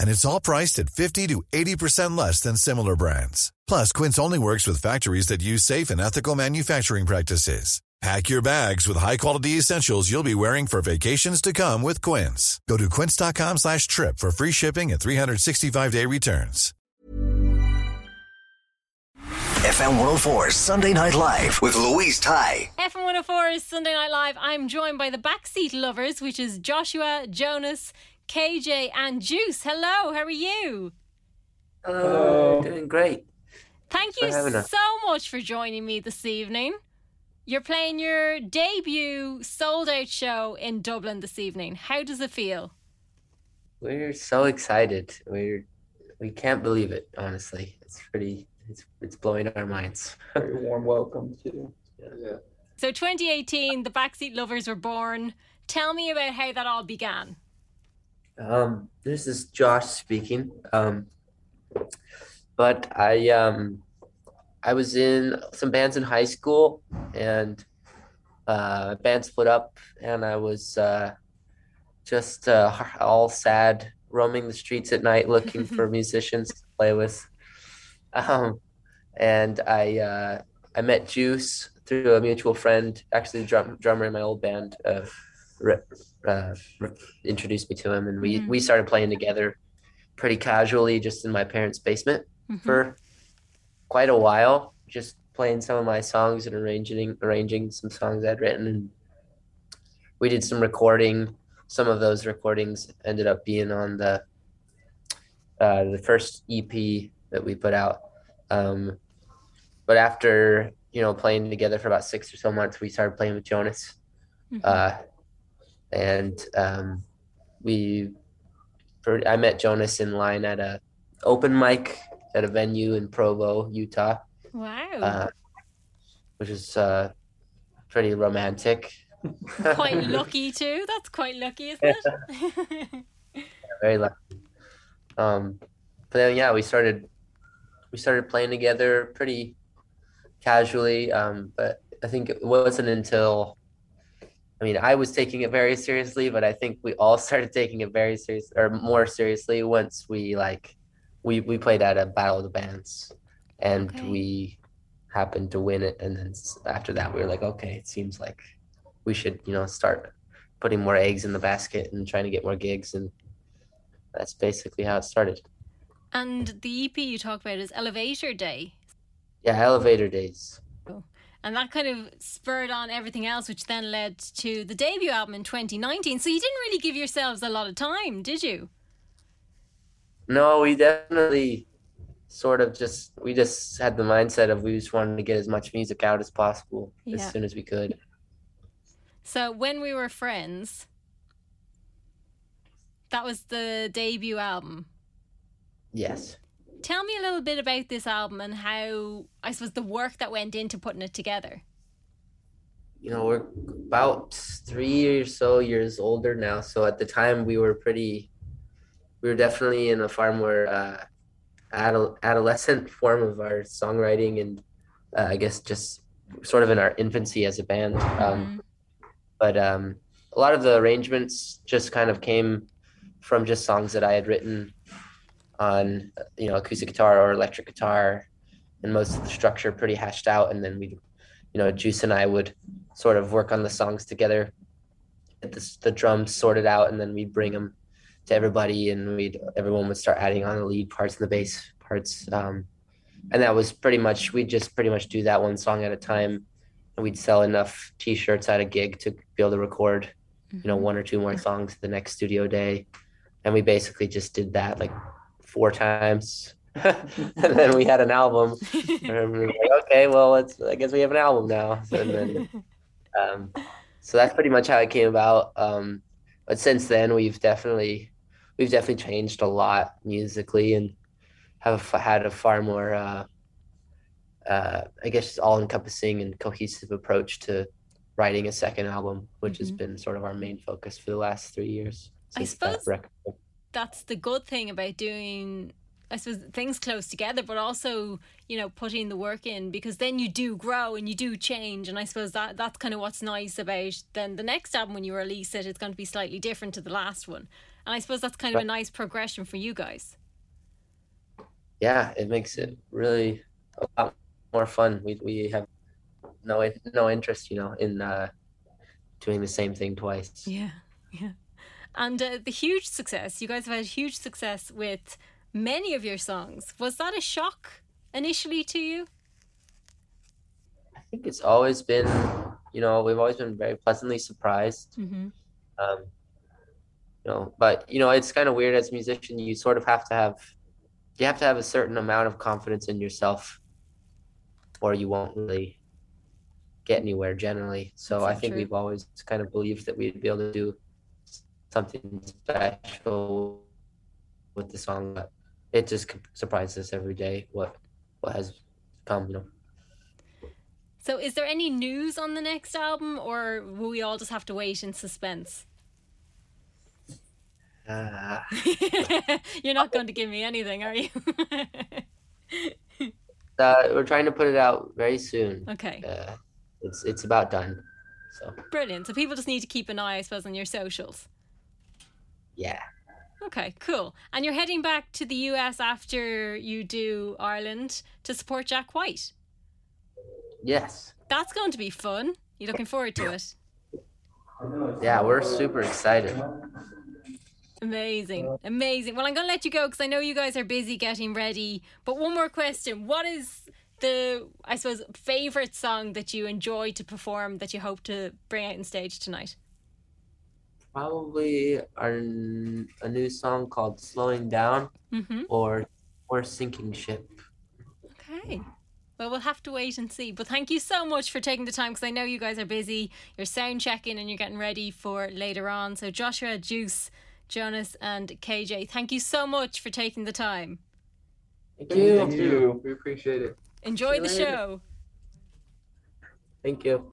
And it's all priced at 50 to 80% less than similar brands. Plus, Quince only works with factories that use safe and ethical manufacturing practices. Pack your bags with high-quality essentials you'll be wearing for vacations to come with Quince. Go to quince.com slash trip for free shipping and 365-day returns. FM 104 Sunday Night Live with Louise Ty. FM 104 is Sunday Night Live. I'm joined by the backseat lovers, which is Joshua, Jonas, KJ, and Juice. Hello, how are you? Hello, doing great. Thank for you having us. so much for joining me this evening. You're playing your debut sold out show in Dublin this evening. How does it feel? We're so excited. We're we can't believe it. Honestly, it's pretty. It's it's blowing our minds. very warm welcome too. So, 2018, the backseat lovers were born. Tell me about how that all began. Um, this is Josh speaking. Um, but I um, I was in some bands in high school, and uh, band split up, and I was uh, just uh, all sad, roaming the streets at night looking for musicians to play with. Um, and I uh, I met Juice through a mutual friend, actually the drum, drummer in my old band. Uh, uh, introduced me to him, and we Mhm. we started playing together pretty casually, just in my parents' basement Mhm. for quite a while, just playing some of my songs and arranging arranging some songs I'd written. And we did some recording. Some of those recordings ended up being on the uh, the first EP that we put out. Um, but after you know playing together for about six or so months, we started playing with Jonas, Mhm. uh, and um, we. I met Jonas in line at a open mic at a venue in Provo, Utah, wow. uh, which is uh, pretty romantic. quite lucky, too. That's quite lucky, isn't it? very lucky. Um, but then yeah, we started we started playing together pretty casually. Um, but I think it wasn't until I mean I was taking it very seriously, but I think we all started taking it very serious or more seriously once we like we we played at a battle of the bands. And Okay. we happened to win it. And then after that we were like okay it seems like we should you know start putting more eggs in the basket and trying to get more gigs. And that's basically how it started. And the EP you talk about is Elevator Day. yeah elevator days And that kind of spurred on everything else, which then led to the debut album in 2019. So you didn't really give yourselves a lot of time, did you? no we definitely sort of just we just had the mindset of we just wanted to get as much music out as possible Yeah. as soon as we could So when we were friends, that was the debut album. yes Tell me a little bit about this album and how, I suppose, the work that went into putting it together. you know we're about three or so years older now so at the time we were pretty we were definitely in a far more uh, adol- adolescent form of our songwriting and uh, i guess just sort of in our infancy as a band um, but um, a lot of the arrangements just kind of came from just songs that i had written on you know acoustic guitar or electric guitar and most of the structure pretty hashed out and then we you know juice and i would sort of work on the songs together get the, the drums sorted out and then we'd bring them to everybody and we'd everyone would start adding on the lead parts and the bass parts um, and that was pretty much we'd just pretty much do that one song at a time. And we'd sell enough t-shirts at a gig to be able to record you know one or two more songs the next studio day. And we basically just did that like four times. and then we had an album. And we were like, okay, well, let's. I guess we have an album now. So, and then, um, so that's pretty much how it came about. Um, but since then, we've definitely, we've definitely changed a lot musically, and have had a far more, uh, uh, I guess, all-encompassing and cohesive approach to writing a second album, which has been sort of our main focus for the last three years. I suppose- record. That's the good thing about doing, I suppose, things close together, but also, you know, putting the work in because then you do grow and you do change. And I suppose that that's kind of what's nice about then the next album when you release it, it's going to be slightly different to the last one. And I suppose that's kind of a nice progression for you guys. yeah, it makes it really a lot more fun. We we have no no interest, you know, in uh, doing the same thing twice. Yeah, yeah. And uh, the huge success, you guys have had huge success with many of your songs. Was that a shock initially to you? I think it's always been, you know, we've always been very pleasantly surprised. Mm-hmm. Um, you know, but you know, it's kind of weird as a musician. You sort of have to have, you have to have a certain amount of confidence in yourself, or you won't really get anywhere generally. So That's I think true. we've always kind of believed that we'd be able to do something special with the song. But it just surprises us every day what what has come. You know. So, is there any news on the next album, or will we all just have to wait in suspense? Uh, You're not going to give me anything, are you? uh, we're trying to put it out very soon. okay, Uh, it's it's about done. So brilliant. So, people just need to keep an eye, I suppose, on your socials. Yeah. Okay, cool. And you're heading back to the US after you do Ireland to support Jack White. Yes. That's going to be fun. You looking forward to it? Yeah, we're super excited. Amazing, amazing. Well, I'm going to let you go because I know you guys are busy getting ready. But one more question: What is the, I suppose, favorite song that you enjoy to perform that you hope to bring out on stage tonight? Probably our n- a new song called "Slowing Down" Mm-hmm. or or "Sinking Ship." Okay. Well, we'll have to wait and see. But thank you so much for taking the time because I know you guys are busy. You're sound checking and you're getting ready for later on. So, Joshua, Juice, Jonas, and KJ, thank you so much for taking the time. Thank you. Thank you. We appreciate it. Enjoy the later. show. Thank you.